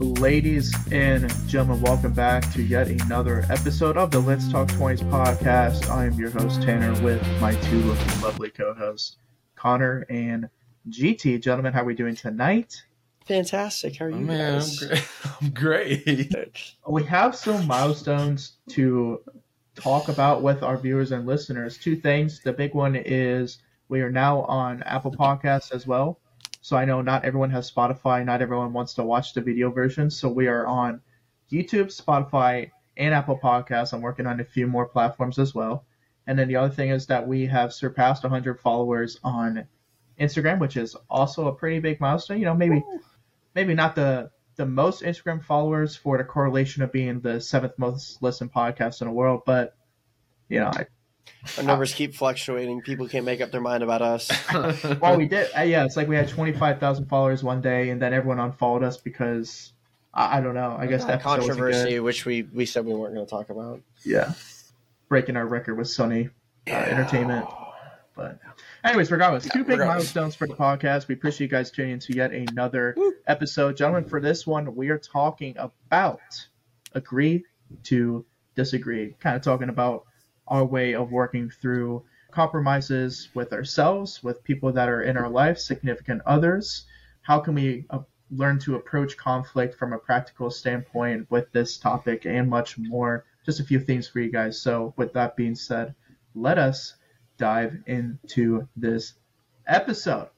Ladies and gentlemen, welcome back to yet another episode of the Let's Talk 20s podcast. I am your host, Tanner, with my two lovely co hosts, Connor and GT. Gentlemen, how are we doing tonight? Fantastic. How are you? Oh, man, guys? I'm great. I'm great. We have some milestones to talk about with our viewers and listeners. Two things. The big one is we are now on Apple Podcasts as well. So I know not everyone has Spotify, not everyone wants to watch the video version. So we are on YouTube, Spotify, and Apple Podcasts. I'm working on a few more platforms as well. And then the other thing is that we have surpassed 100 followers on Instagram, which is also a pretty big milestone. You know, maybe maybe not the the most Instagram followers for the correlation of being the seventh most listened podcast in the world, but you know, I, Our numbers keep fluctuating. People can't make up their mind about us. well, we did. Uh, yeah, it's like we had 25,000 followers one day, and then everyone unfollowed us because I, I don't know. I guess that wasn't good. controversy, which we, we said we weren't going to talk about. Yeah, breaking our record with Sony uh, Entertainment. But, anyways, regardless, two big regardless. milestones for the podcast. We appreciate you guys tuning into yet another episode, gentlemen. For this one, we are talking about agree to disagree. Kind of talking about our way of working through compromises with ourselves, with people that are in our life, significant others. How can we uh, learn to approach conflict from a practical standpoint with this topic and much more? Just a few things for you guys. So, with that being said, let us dive into this episode.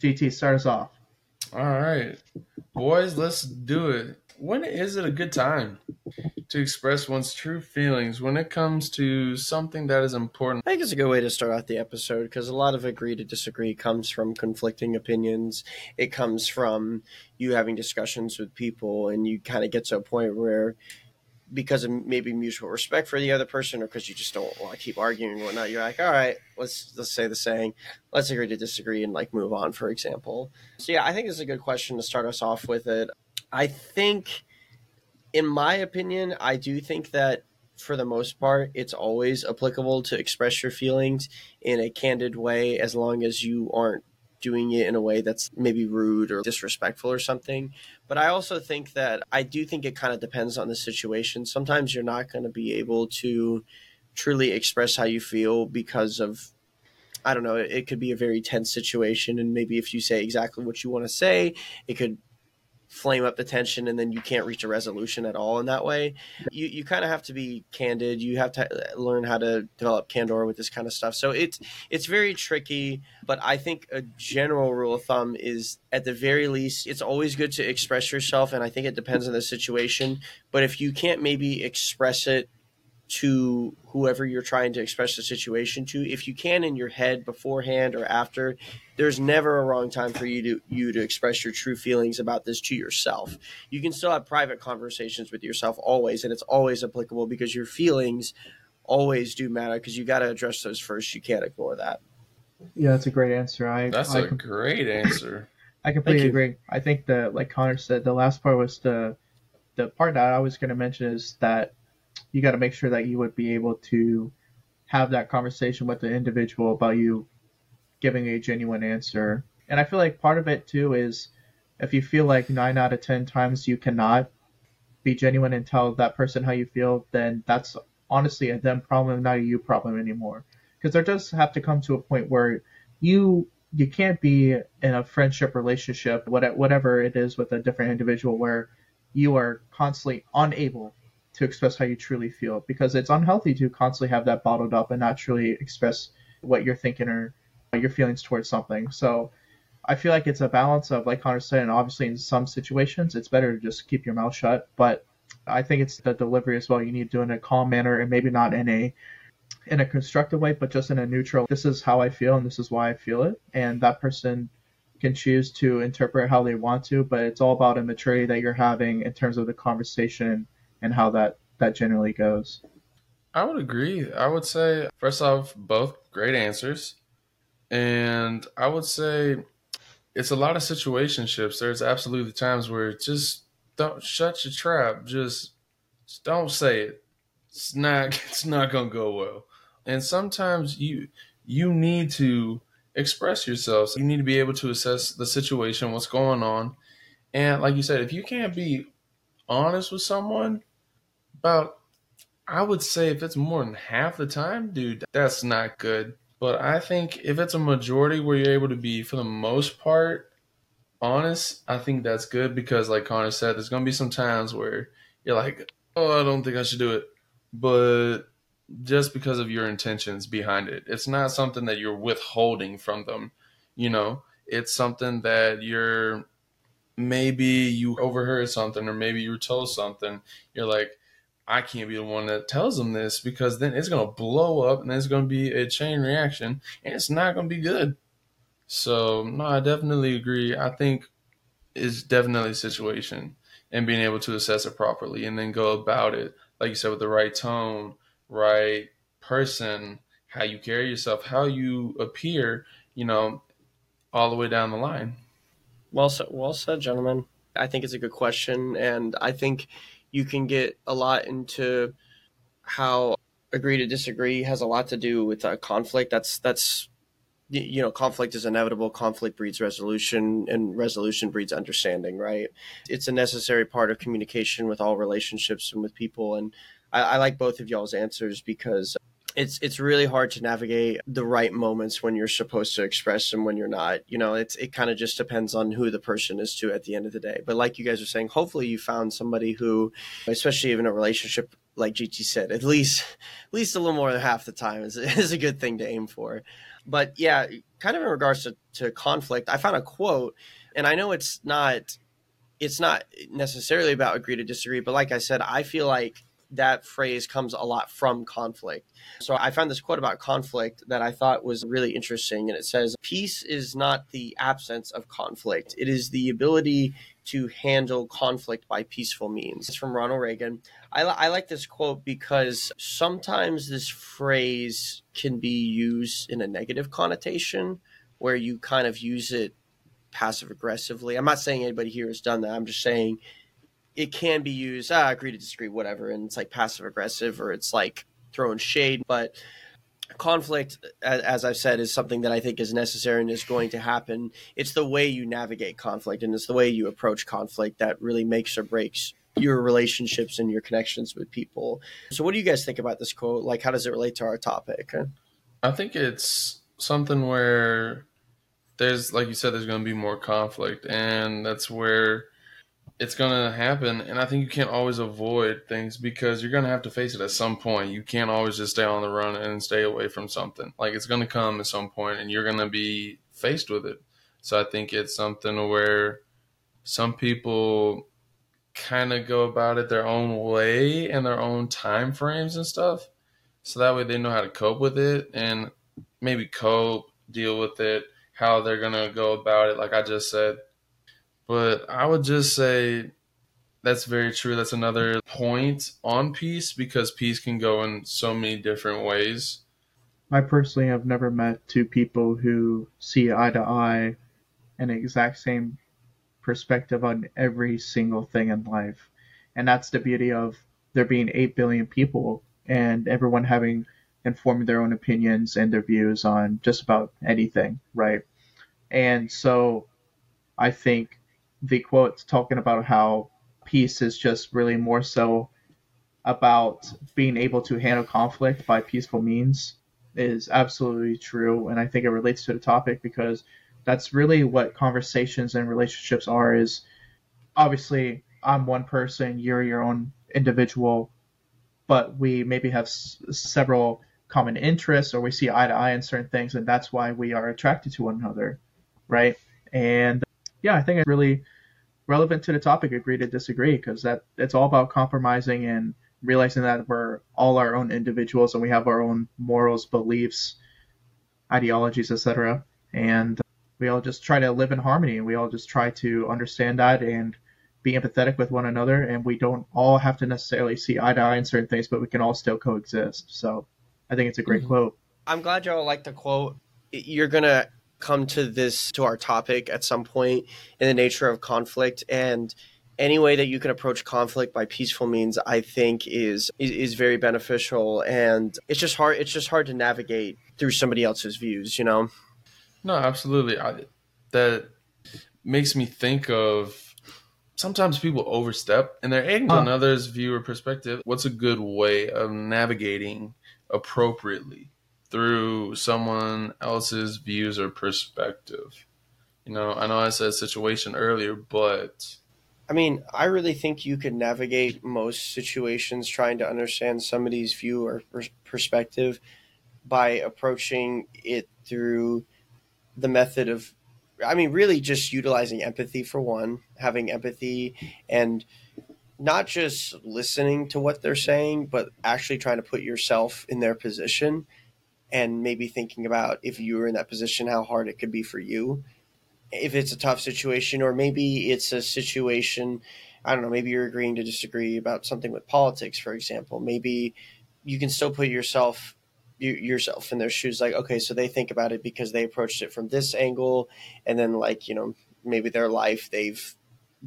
GT, start us off. All right, boys, let's do it. When is it a good time to express one's true feelings when it comes to something that is important? I think it's a good way to start out the episode because a lot of agree to disagree comes from conflicting opinions. It comes from you having discussions with people, and you kind of get to a point where, because of maybe mutual respect for the other person, or because you just don't want to keep arguing and whatnot, you're like, all right, let's let's say the saying, let's agree to disagree and like move on, for example. So yeah, I think it's a good question to start us off with it. I think, in my opinion, I do think that for the most part, it's always applicable to express your feelings in a candid way as long as you aren't doing it in a way that's maybe rude or disrespectful or something. But I also think that I do think it kind of depends on the situation. Sometimes you're not going to be able to truly express how you feel because of I don't know, it could be a very tense situation and maybe if you say exactly what you want to say, it could flame up the tension and then you can't reach a resolution at all in that way. You you kind of have to be candid. You have to learn how to develop candor with this kind of stuff. So it's it's very tricky, but I think a general rule of thumb is at the very least it's always good to express yourself and I think it depends on the situation, but if you can't maybe express it to whoever you're trying to express the situation to if you can in your head beforehand or after there's never a wrong time for you to you to express your true feelings about this to yourself you can still have private conversations with yourself always and it's always applicable because your feelings always do matter because you got to address those first you can't ignore that Yeah, that's a great answer. I That's I a com- great answer. I completely you. agree. I think that, like Connor said, the last part was the the part that I was going to mention is that you got to make sure that you would be able to have that conversation with the individual about you giving a genuine answer. And I feel like part of it too is if you feel like nine out of ten times you cannot be genuine and tell that person how you feel, then that's honestly a them problem, not a you problem anymore. Because there does have to come to a point where you you can't be in a friendship relationship, whatever it is, with a different individual where you are constantly unable to express how you truly feel because it's unhealthy to constantly have that bottled up and not truly express what you're thinking or your feelings towards something. So I feel like it's a balance of, like Connor said, and obviously in some situations it's better to just keep your mouth shut. But I think it's the delivery as well. You need to do it in a calm manner and maybe not in a in a constructive way, but just in a neutral. This is how I feel and this is why I feel it, and that person can choose to interpret how they want to. But it's all about a maturity that you're having in terms of the conversation and how that that generally goes. I would agree. I would say, first off, both great answers. And I would say it's a lot of situationships. There's absolutely times where just don't shut your trap. Just, just don't say it. It's not it's not gonna go well. And sometimes you you need to express yourself. You need to be able to assess the situation, what's going on. And like you said, if you can't be honest with someone, about I would say if it's more than half the time, dude, that's not good. But I think if it's a majority where you're able to be, for the most part, honest, I think that's good because, like Connor said, there's to be some times where you're like, oh, I don't think I should do it. But just because of your intentions behind it, it's not something that you're withholding from them. You know, it's something that you're maybe you overheard something or maybe you were told something. You're like, I can't be the one that tells them this because then it's going to blow up and there's going to be a chain reaction and it's not going to be good. So, no, I definitely agree. I think it's definitely a situation and being able to assess it properly and then go about it, like you said, with the right tone, right person, how you carry yourself, how you appear, you know, all the way down the line. Well said, well said, gentlemen. I think it's a good question, and I think you can get a lot into how agree to disagree has a lot to do with uh, conflict. That's that's you know conflict is inevitable conflict breeds resolution and resolution breeds understanding right it's a necessary part of communication with all relationships and with people and i, I like both of y'all's answers because it's it's really hard to navigate the right moments when you're supposed to express and when you're not. You know, it's it kind of just depends on who the person is to at the end of the day. But like you guys are saying, hopefully you found somebody who, especially in a relationship like GT said, at least at least a little more than half the time is is a good thing to aim for. But yeah, kind of in regards to, to conflict, I found a quote, and I know it's not it's not necessarily about agree to disagree, but like I said, I feel like that phrase comes a lot from conflict. So I found this quote about conflict that I thought was really interesting. And it says, Peace is not the absence of conflict, it is the ability to handle conflict by peaceful means. It's from Ronald Reagan. I, I like this quote because sometimes this phrase can be used in a negative connotation where you kind of use it passive aggressively. I'm not saying anybody here has done that. I'm just saying it can be used. Ah, agree to disagree, whatever, and it's like passive aggressive or it's like throwing shade. But conflict, as I've said, is something that I think is necessary and is going to happen. It's the way you navigate conflict and it's the way you approach conflict that really makes or breaks your relationships and your connections with people. So, what do you guys think about this quote? Like, how does it relate to our topic? I think it's something where there's, like you said, there's going to be more conflict, and that's where it's gonna happen, and I think you can't always avoid things because you're gonna have to face it at some point. You can't always just stay on the run and stay away from something. Like it's gonna come at some point, and you're gonna be faced with it. So I think it's something where some people kind of go about it their own way and their own time frames and stuff. So that way they know how to cope with it and maybe cope, deal with it, how they're gonna go about it. Like I just said, but I would just say that's very true. That's another point on peace because peace can go in so many different ways. I personally have never met two people who see eye to eye an exact same perspective on every single thing in life. And that's the beauty of there being 8 billion people and everyone having informed their own opinions and their views on just about anything, right? And so I think the quote talking about how peace is just really more so about being able to handle conflict by peaceful means is absolutely true and i think it relates to the topic because that's really what conversations and relationships are is obviously i'm one person you're your own individual but we maybe have s- several common interests or we see eye to eye in certain things and that's why we are attracted to one another right? And yeah i think it really relevant to the topic, agree to disagree, because that it's all about compromising and realizing that we're all our own individuals and we have our own morals, beliefs, ideologies, etc. And we all just try to live in harmony and we all just try to understand that and be empathetic with one another. And we don't all have to necessarily see eye to eye in certain things, but we can all still coexist. So I think it's a great mm-hmm. quote. I'm glad y'all like the quote. You're going to come to this to our topic at some point in the nature of conflict. And any way that you can approach conflict by peaceful means i think is, is is, very beneficial. And it's just hard it's just hard to navigate through somebody else's views you know? No absolutely. I, that makes me think of sometimes people overstep and they're ignorant. On others' view or perspective. What's a good way of navigating appropriately through someone else's views or perspective? You know, I know I said situation earlier, but I mean, I really think you could navigate most situations trying to understand somebody's view or perspective by approaching it through the method of I mean, really just utilizing empathy for one, having empathy and not just listening to what they're saying, but actually trying to put yourself in their position and maybe thinking about if you were in that position, how hard it could be for you. If it's a tough situation, or maybe it's a situation, I don't know, maybe you're agreeing to disagree about something with politics, for example. Maybe you can still put yourself you, yourself in their shoes like okay so they think about it because they approached it from this angle and then like you know maybe their life they've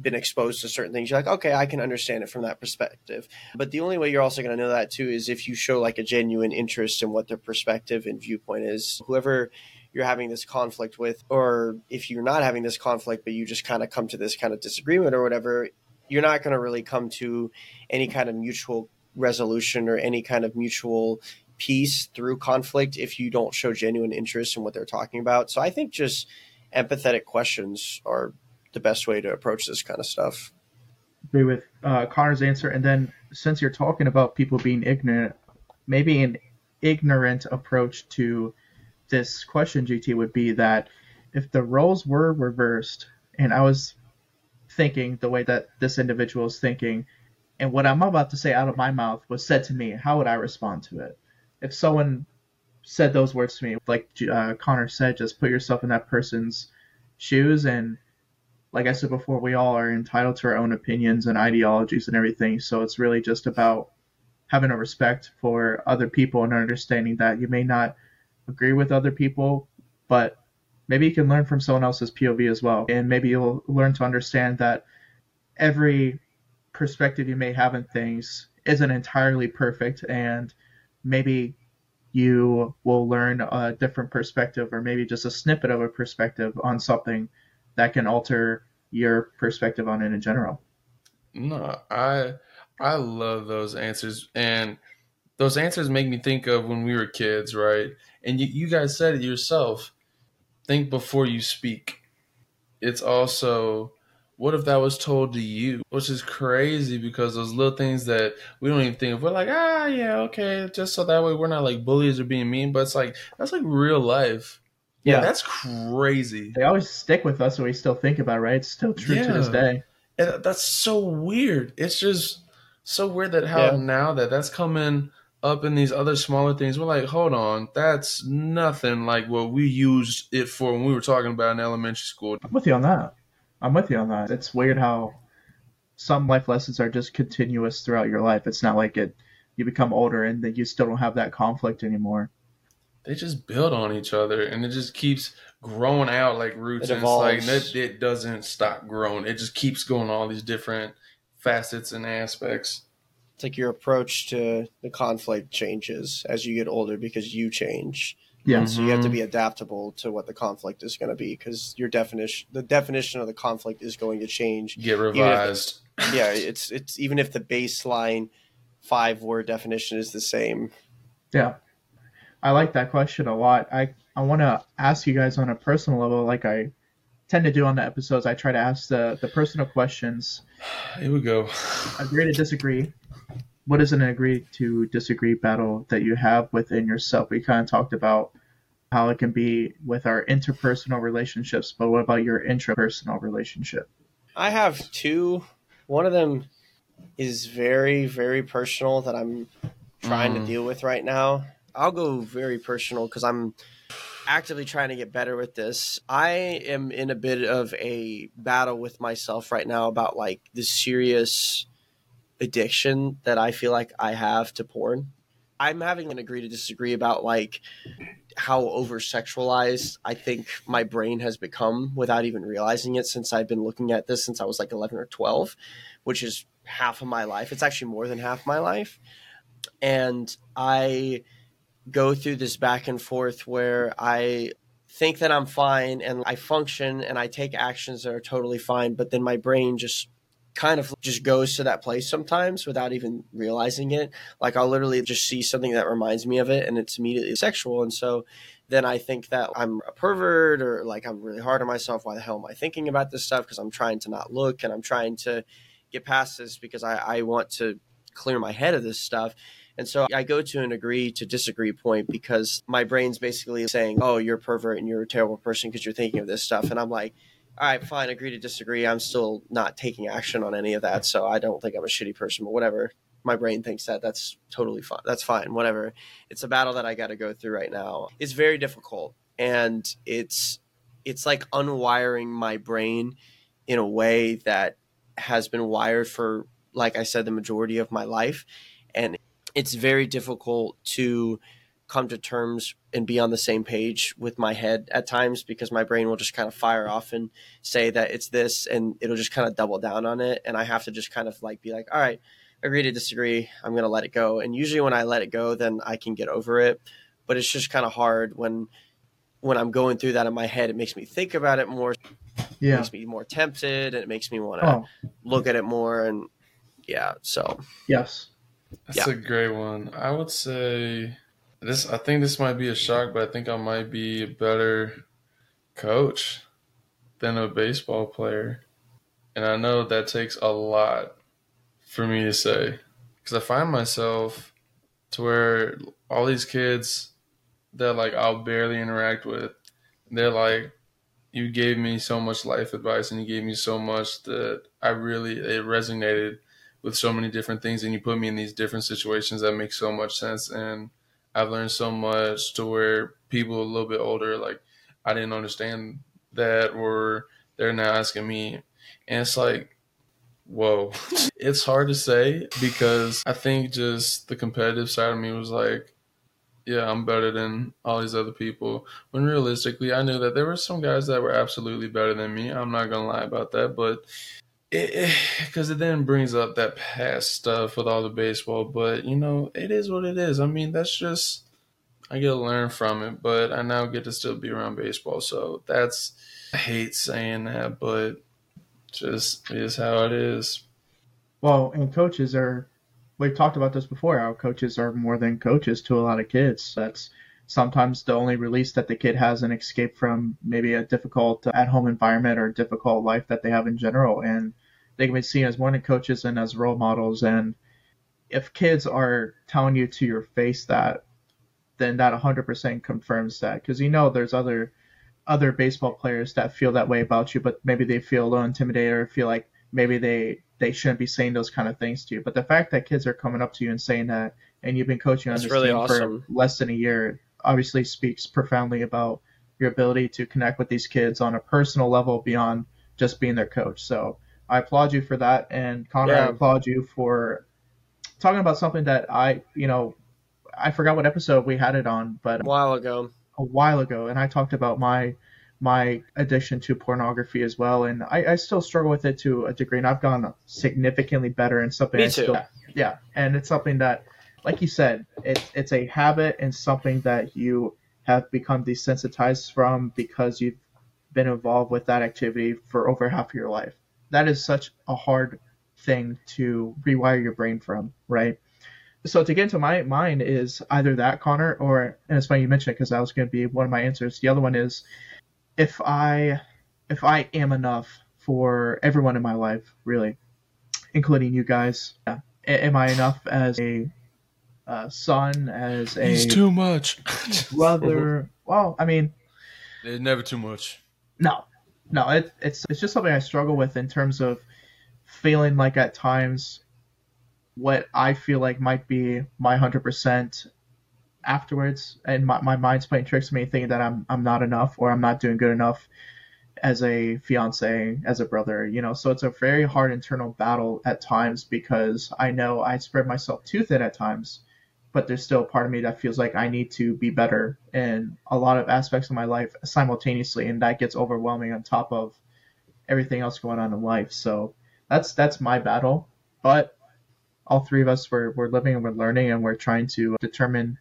been exposed to certain things you're like okay i can understand it from that perspective but the only way you're also going to know that too is if you show like a genuine interest in what their perspective and viewpoint is whoever you're having this conflict with or if you're not having this conflict but you just kind of come to this kind of disagreement or whatever you're not going to really come to any kind of mutual resolution or any kind of mutual peace through conflict if you don't show genuine interest in what they're talking about. So I think just empathetic questions are the best way to approach this kind of stuff. Agree with uh, Connor's answer. And then since you're talking about people being ignorant, maybe an ignorant approach to this question, GT, would be that if the roles were reversed and I was thinking the way that this individual is thinking, and what I'm about to say out of my mouth was said to me, how would I respond to it? if someone said those words to me, like uh, Connor said, just put yourself in that person's shoes. And like I said before, we all are entitled to our own opinions and ideologies and everything. So it's really just about having a respect for other people and understanding that you may not agree with other people, but maybe you can learn from someone else's POV as well. And maybe you'll learn to understand that every perspective you may have in things isn't entirely perfect and maybe you will learn a different perspective or maybe just a snippet of a perspective on something that can alter your perspective on it in general. No, I I love those answers and those answers make me think of when we were kids, right? And you, you guys said it yourself. Think before you speak. It's also what if that was told to you? Which is crazy because those little things that we don't even think of. We're like, ah, yeah, okay, just so that way we're not like bullies or being mean. But it's like that's like real life. Yeah, that's crazy. They always stick with us, and we still think about. It, right? It's still true yeah. to this day. And that's so weird. It's just so weird that how yeah. now that that's coming up in these other smaller things, we're like, hold on, that's nothing like what we used it for when we were talking about in elementary school. I'm with you on that. I'm with you on that. It's weird how some life lessons are just continuous throughout your life. It's not like it you become older and that you still don't have that conflict anymore. They just build on each other and it just keeps growing out like roots. It and evolves. it's like it, it doesn't stop growing. It just keeps going all these different facets and aspects. It's like your approach to the conflict changes as you get older because you change. Yeah. So you have to be mm-hmm. adaptable to what the conflict is going to be because your definition, the definition of the conflict is going to change. Get revised. yeah, it's it's even if the baseline five word definition is the same. Yeah, I like that question a lot. I I want to ask you guys on a personal level, like I tend to do on the episodes. I try to ask the the personal questions. Here we go. Agree to disagree what is an agree to disagree battle that you have within yourself? We kind of talked about how it can be with our interpersonal relationships, but what about your intrapersonal relationship? I have two. One of them is very, very personal that I'm trying mm. to deal with right now. I'll go very personal because I'm actively trying to get better with this. I am in a bit of a battle with myself right now about like the serious addiction that I feel like I have to porn. I'm having an agree to disagree about like how over sexualized I think my brain has become without even realizing it since I've been looking at this since I was like 11 or 12, which is half of my life. It's actually more than half my life. And I go through this back and forth where I think that I'm fine and I function and I take actions that are totally fine, but then my brain just kind of just goes to that place sometimes without even realizing it. Like I'll literally just see something that reminds me of it and it's immediately sexual. And so then I think that I'm a pervert or like I'm really hard on myself. Why the hell am I thinking about this stuff? Because I'm trying to not look and I'm trying to get past this because I, I want to clear my head of this stuff. And so I go to an agree to disagree point because my brain's basically saying, oh, you're a pervert and you're a terrible person because you're thinking of this stuff. And I'm like, all right, fine, agree to disagree. I'm still not taking action on any of that, so I don't think I'm a shitty person, but whatever. My brain thinks that that's totally fine. That's fine, whatever. It's a battle that I got to go through right now. It's very difficult, and it's it's like unwiring my brain in a way that has been wired for, like I said, the majority of my life, and it's very difficult to come to terms and be on the same page with my head at times because my brain will just kind of fire off and say that it's this and it'll just kind of double down on it. And I have to just kind of like be like all right agree to disagree. I'm going to let it go. And usually when I let it go then I can get over it. But it's just kind of hard when when I'm going through that in my head it makes me think about it more. Yeah. it makes me more tempted and it makes me want to oh. look at it more and yeah so. Yes that's yeah. a great one I would say this I think this might be a shock, but I think I might be a better coach than a baseball player. And I know that takes a lot for me to say because I find myself to where all these kids that like I'll barely interact with, they're like, you gave me so much life advice and you gave me so much that I really it resonated with so many different things and you put me in these different situations that make so much sense and I've learned so much to where people a little bit older, like I didn't understand that, or they're now asking me, and it's like, whoa, it's hard to say because I think just the competitive side of me was like, yeah, I'm better than all these other people. When realistically, I knew that there were some guys that were absolutely better than me. I'm not gonna lie about that, but because it, it, then brings up that past stuff with all the baseball. But you know, it is what it is. I mean, that's just I get to learn from it, but I now get to still be around baseball. So that's I hate saying that, but just is how it is. Well, and coaches are. We've talked about this before. How coaches are more than coaches to a lot of kids. That's sometimes the only release that the kid has an escape from maybe a difficult uh, at home environment or difficult life that they have in general. And they can be seen as than coaches and as role models. And if kids are telling you to your face that, then that 100% confirms that. Because you know there's other other baseball players that feel that way about you, but maybe they feel a little intimidated or feel like maybe they they shouldn't be saying those kind of things to you. But the fact that kids are coming up to you and saying that, and you've been coaching on this really team awesome. for less than a year, obviously speaks profoundly about your ability to connect with these kids on a personal level beyond just being their coach. So I applaud you for that, and Connor, yeah. I applaud you for talking about something that I, you know, I forgot what episode we had it on, but a while ago, a while ago, and I talked about my my addiction to pornography as well, and I, I still struggle with it to a degree, and I've gone significantly better in something. Me I too. Still, yeah, and it's something that like you said, it's it's a habit and something that you have become desensitized from because you've been involved with that activity for over half of your life. That is such a hard thing to rewire your brain from, right? So to get into my mind is either that, Connor, or and it's funny you mentioned it because that was going to be one of my answers. The other one is if I if I am enough for everyone in my life, really, including you guys. Yeah. Am I enough as a uh, son, as a he's too much brother. well, I mean, it's never too much. No, no, it, it's it's just something I struggle with in terms of feeling like at times what I feel like might be my hundred percent afterwards, and my, my mind's playing tricks on me, thinking that I'm I'm not enough or I'm not doing good enough as a fiance, as a brother, you know. So it's a very hard internal battle at times because I know I spread myself too thin at times but there's still a part of me that feels like I need to be better in a lot of aspects of my life simultaneously, and that gets overwhelming on top of everything else going on in life. So that's that's my battle. But all three of us we're we're living and we're learning and we're trying to determine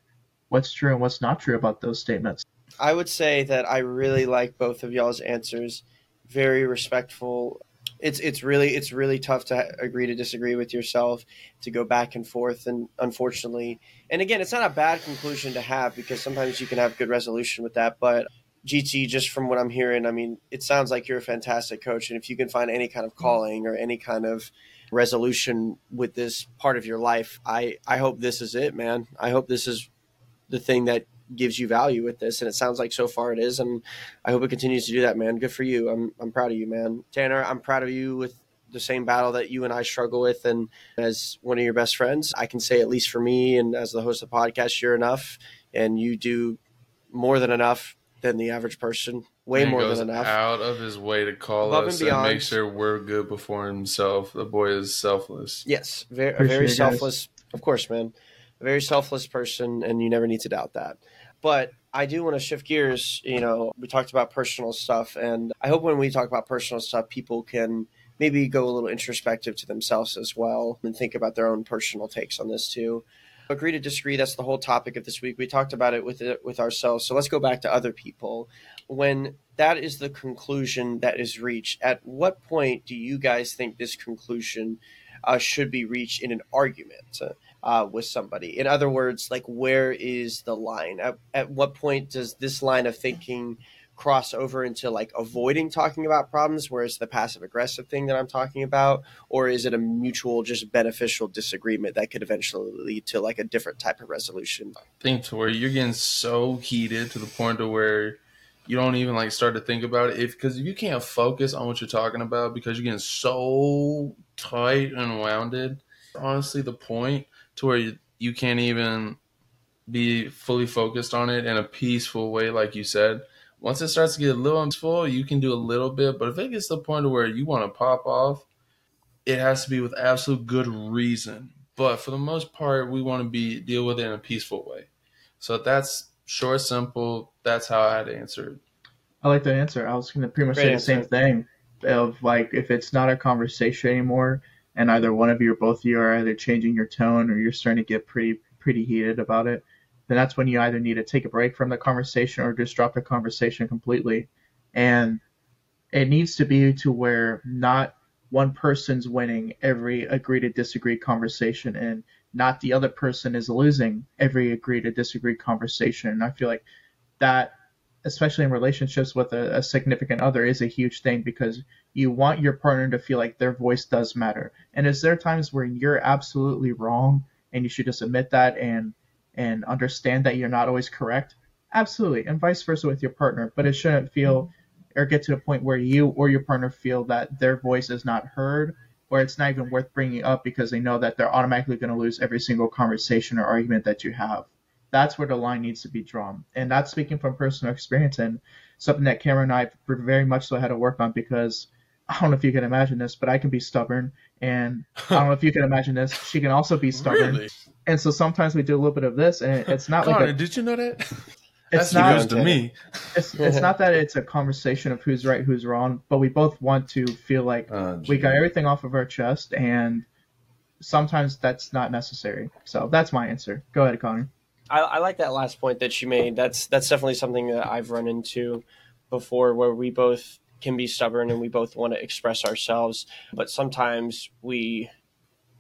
what's true and what's not true about those statements. I would say that I really like both of y'all's answers. Very respectful. It's it's really it's really tough to agree to disagree with yourself to go back and forth and unfortunately and again it's not a bad conclusion to have because sometimes you can have good resolution with that but GT just from what I'm hearing I mean it sounds like you're a fantastic coach and if you can find any kind of calling or any kind of resolution with this part of your life I I hope this is it man. I hope this is the thing that gives you value with this and it sounds like so far it is and i hope it continues to do that man. Good for you. I'm, I'm proud of you man. Tanner i'm proud of you with the same battle that you and i struggle with and as one of your best friends i can say at least for me and as the host of the podcast you're enough and you do more than enough than the average person. Way Man more goes than enough. out of his way to call Above us and and, make sure we're good before himself. The boy is selfless. yes very, very it, guys. selfless of course man. A very selfless person and you never need to doubt that but I do want to shift gears. You know, we talked about personal stuff, and I hope when we talk about personal stuff, people can maybe go a little introspective to themselves as well and think about their own personal takes on this too. Agree to disagree. That's the whole topic of this week. We talked about it with it with ourselves. So let's go back to other people. When that is the conclusion that is reached, at what point do you guys think this conclusion uh, should be reached in an argument? Uh, with somebody. In other words, like where is the line? At, at what point does this line of thinking cross over into like avoiding talking about problems, whereas the passive aggressive thing that I'm talking about, or is it a mutual, just beneficial disagreement that could eventually lead to like a different type of resolution? think to where you're getting so heated to the point to where you don't even like start to think about it if because if you can't focus on what you're talking about because you're getting so tight and wounded honestly the point to where you, you can't even be fully focused on it in a peaceful way like you said once it starts to get a little peaceful you can do a little bit but if it gets to the point where you want to pop off it has to be with absolute good reason but for the most part we want to be deal with it in a peaceful way so that's short, simple. That's how I'd answer it. I like the answer. I was going to pretty much Great say answer. the same thing of like if it's not a conversation anymore, and either one of you or both of you are either changing your tone or you're starting to get pretty pretty heated about it, then that's when you either need to take a break from the conversation or just drop the conversation completely. And it needs to be to where not one person's winning every agree to disagree conversation and not the other person is losing every agree to disagree conversation. And I feel like that especially in relationships with a, a significant other is a huge thing because you want your partner to feel like their voice does matter. And is there times where you're absolutely wrong and you should just admit that and and understand that you're not always correct? Absolutely. And vice versa with your partner. But it shouldn't feel or get to the point where you or your partner feel that their voice is not heard or it's not even worth bringing up because they know that they're automatically going to lose every single conversation or argument that you have that's where the line needs to be drawn. And that's speaking from personal experience and something that Cameron and I very much so had to work on because I don't know if you can imagine this, but I can be stubborn. And I don't know if you can imagine this. She can also be stubborn. Really? And so sometimes we do a little bit of this, and it's not Connor, like a, did you know that? it's That's not to me. it's, it's not that it's a conversation of who's right, who's wrong, but we both want to feel like Uh, we got everything off of our chest, and sometimes that's not necessary. So that's my answer. Go ahead, Connor. I, I like that last point that you made. That's that's definitely something that I've run into before, where we both can be stubborn and we both want to express ourselves, but sometimes we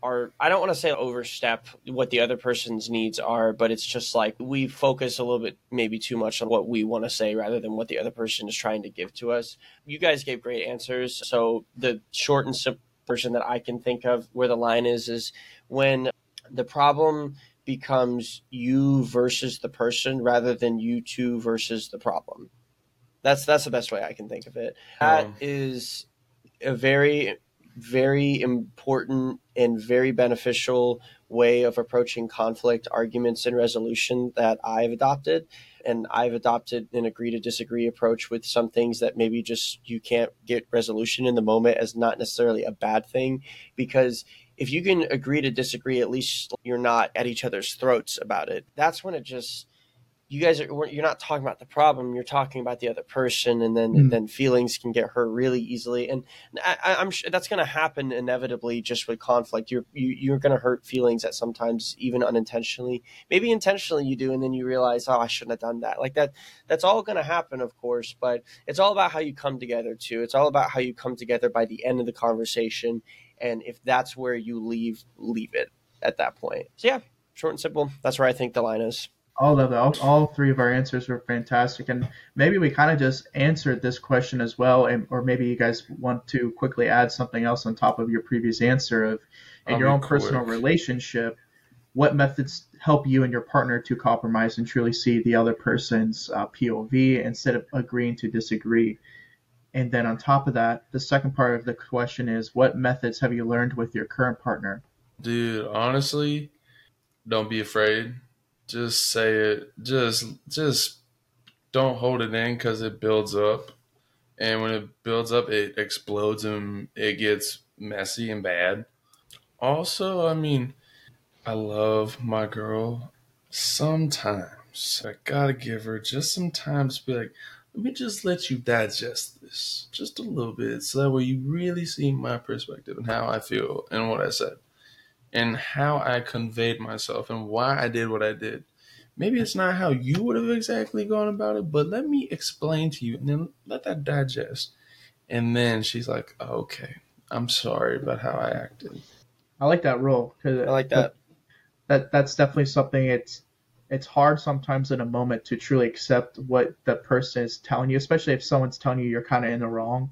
are. I don't want to say overstep what the other person's needs are, but it's just like we focus a little bit, maybe too much on what we want to say rather than what the other person is trying to give to us. You guys gave great answers, so the short and simple version that I can think of where the line is is when the problem becomes you versus the person rather than you two versus the problem. That's that's the best way I can think of it. That Um, is a very very important and very beneficial way of approaching conflict, arguments, and resolution that I've adopted. And I've adopted an agree to disagree approach with some things that maybe just you can't get resolution in the moment as not necessarily a bad thing because if you can agree to disagree, at least you're not at each other's throats about it. That's when it just you guys are you're not talking about the problem you're talking about the other person and then Mm. then feelings can get hurt really easily. And I, i'm sure that's going to happen inevitably just with conflict. You're you, you're going to hurt feelings at sometimes even unintentionally. Maybe intentionally you do and then you realize oh i shouldn't have done that. Like that that's all going to happen of course but it's all about how you come together too. It's all about how you come together by the end of the conversation and if that's where you leave leave it at that point so yeah short and simple that's where i think the line is All of it. All, all three of our answers were fantastic, and maybe we kind of just answered this question as well, and or maybe you guys want to quickly add something else on top of your previous answer of in I'll your be own personal relationship, what methods help you and your partner to compromise and truly see the other person's uh, POV instead of agreeing to disagree. And then on top of that, the second part of the question is what methods have you learned with your current partner? Dude, honestly, don't be afraid. Just say it. Just just don't hold it in cuz it builds up. And when it builds up, it explodes and it gets messy and bad. Also, I mean, I love my girl. Sometimes I gotta give her just some time to be like, let me just let you digest this just a little bit so that way you really see my perspective and how I feel and what I said and how I conveyed myself and why I did what I did. Maybe it's not how you would have exactly gone about it, but let me explain to you and then let that digest. And then she's like, okay, I'm sorry about how I acted. I like that rule because I like that. that that's definitely something it's it's hard sometimes in a moment to truly accept what the person is telling you, especially if someone's telling you you're kind of in the wrong.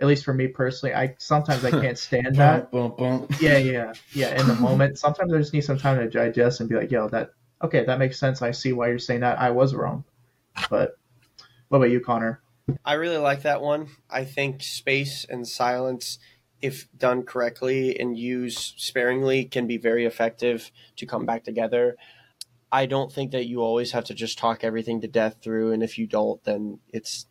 At least for me personally, I sometimes I can't stand that. Bump, bump, bump. Yeah, yeah, yeah. In the moment, sometimes I just need some time to digest and be like, "Yo, that okay, that makes sense. I see why you're saying that. I was wrong." But what about you, Connor? I really like that one. I think space and silence, if done correctly and used sparingly, can be very effective to come back together. I don't think that you always have to just talk everything to death through, and if you don't, then it's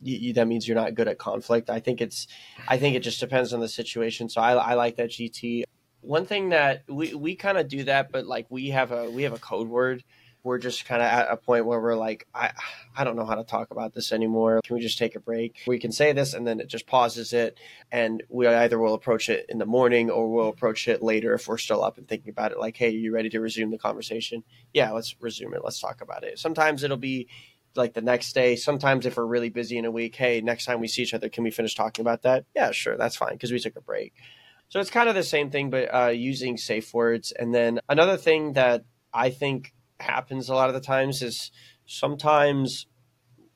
you, you, that means you're not good at conflict. I think it's, I think it just depends on the situation. So I, I like that GT. One thing that we, we kind of do that, but like we have a we have a code word. We're just kind of at a point where we're like, I I don't know how to talk about this anymore. Can we just take a break? We can say this, and then it just pauses it, and we either will approach it in the morning or we'll approach it later if we're still up and thinking about it. Like, hey, are you ready to resume the conversation? Yeah, let's resume it. Let's talk about it. Sometimes it'll be like the next day. Sometimes if we're really busy in a week, hey, next time we see each other, can we finish talking about that? Yeah, sure, that's fine because we took a break. So it's kind of the same thing, but uh, using safe words. And then another thing that I think happens a lot of the times is sometimes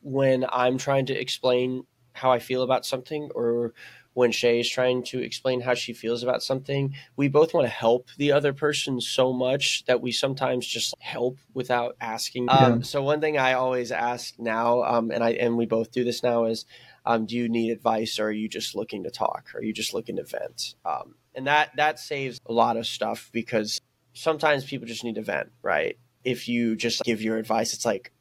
when I'm trying to explain how I feel about something or when Shay is trying to explain how she feels about something, we both want to help the other person so much that we sometimes just help without asking. Yeah. Um, so one thing I always ask now, um, and I and we both do this now, is um, do you need advice or are you just looking to talk? Or are you just looking to vent? Um, and that that saves a lot of stuff because sometimes people just need to vent, right? If you just give your advice, it's like,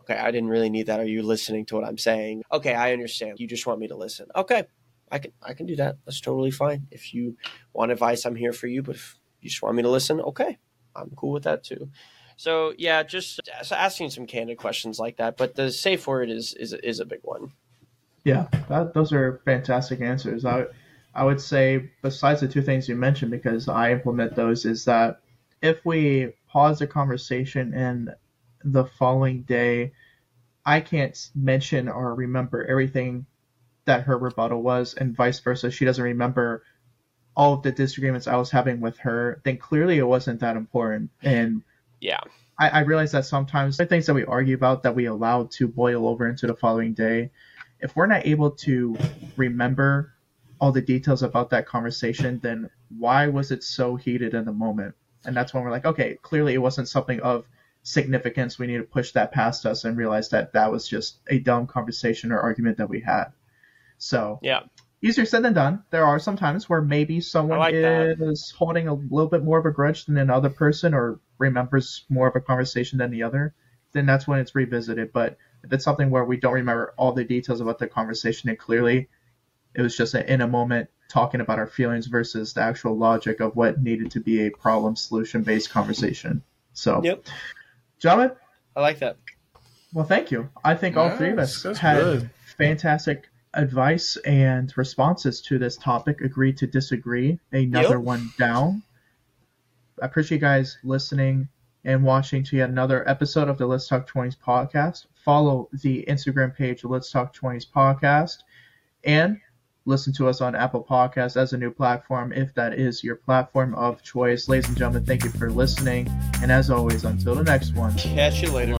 okay, I didn't really need that. Are you listening to what I'm saying? Okay, I understand. You just want me to listen. Okay, I can I can do that. That's totally fine. If you want advice, I'm here for you. But if you just want me to listen, okay, I'm cool with that too. So yeah, just asking some candid questions like that. But the safe word is is is a big one. Yeah, that, those are fantastic answers. I, I would say, besides the two things you mentioned, because I implement those, is that if we pause the conversation and the following day, I can't mention or remember everything that her rebuttal was, and vice versa. She doesn't remember all of the disagreements I was having with her, then clearly it wasn't that important. And Yeah. I, I realize that sometimes the things that we argue about that we allow to boil over into the following day, if we're not able to remember all the details about that conversation, then why was it so heated in the moment? And that's when we're like, okay, clearly it wasn't something of significance. We need to push that past us and realize that that was just a dumb conversation or argument that we had. So Yeah. easier said than done. There are some times where maybe someone like that. is holding a little bit more of a grudge than another person or remembers more of a conversation than the other. Then that's when it's revisited. But if it's something where we don't remember all the details about the conversation and clearly it was just a, in a moment talking about our feelings versus the actual logic of what needed to be a problem solution based conversation. So, Yep. gentlemen, I like that. Well, thank you. I think all three of us had good. fantastic advice and responses to this topic. Agree to disagree. Another Yep. one down. I appreciate you guys listening and watching to yet another episode of the Let's Talk 20s podcast. Follow the Instagram page, Let's Talk 20s podcast, and listen to us on Apple Podcasts as a new platform if that is your platform of choice. Ladies and gentlemen, thank you for listening. And as always, until the next one. Catch you later.